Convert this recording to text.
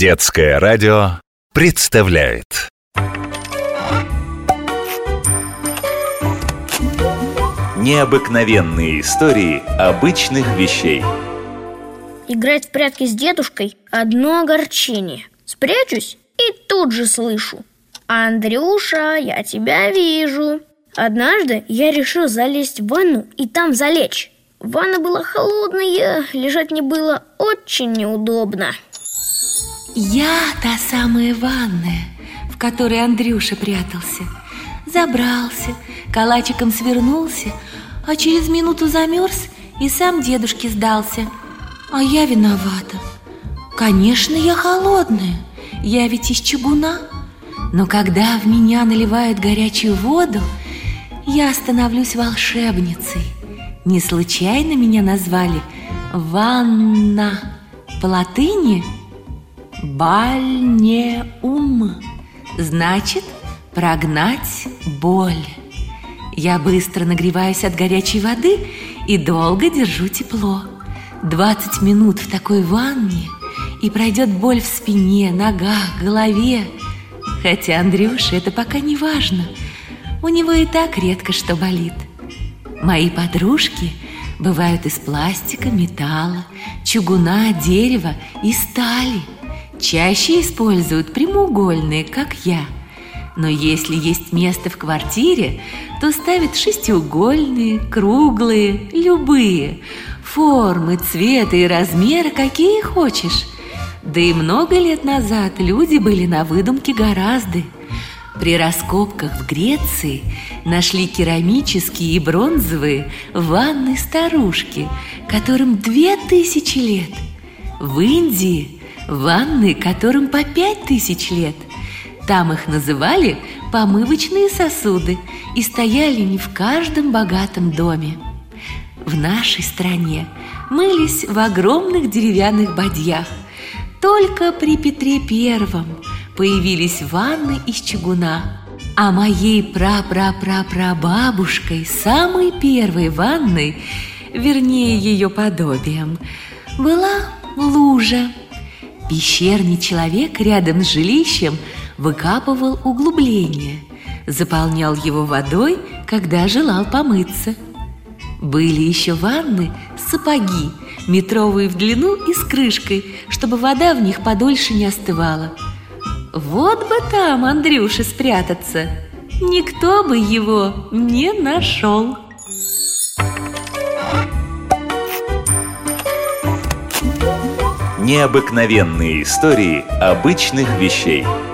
Детское радио представляет. Необыкновенные истории обычных вещей. Играть в прятки с дедушкой – одно огорчение. Спрячусь и тут же слышу. Андрюша, я тебя вижу Однажды я решил залезть в ванну и там залечь. Ванна была холодная, лежать мне было очень неудобно Я та самая ванная, в которой Андрюша прятался. Забрался, калачиком свернулся, а через минуту замерз и сам дедушке сдался. А я виновата. Конечно, я холодная, я ведь из чугуна. Но когда в меня наливают горячую воду Я становлюсь волшебницей. Не случайно меня назвали Ванна По латыни Бальнеум. Значит, прогнать боль. Я быстро нагреваюсь от горячей воды И долго держу тепло. 20 минут в такой ванне И пройдет боль в спине, ногах, голове. Хотя Андрюше это пока не важно. У него и так редко что болит. Мои подружки бывают из пластика, металла, чугуна, дерева и стали Чаще используют прямоугольные, как я – но если есть место в квартире, то ставят шестиугольные, круглые, любые. Формы, цвета и размеры, какие хочешь. Да и много лет назад люди были на выдумке гораздо. При раскопках в Греции нашли керамические и бронзовые ванны старушки, которым две тысячи лет. В Индии ванны, которым по пять тысяч лет – там их называли помывочные сосуды и стояли не в каждом богатом доме. В нашей стране мылись в огромных деревянных бадьях. Только при Петре Первом появились ванны из чугуна. А моей пра-пра-пра-прабабушкой, самой первой ванной, вернее ее подобием, была лужа. Пещерный человек рядом с жилищем – выкапывал углубление, заполнял его водой, когда желал помыться. Были еще ванны, сапоги, метровые в длину и с крышкой, чтобы вода в них подольше не остывала. Вот бы там Андрюше спрятаться, никто бы его не нашел. Необыкновенные истории обычных вещей –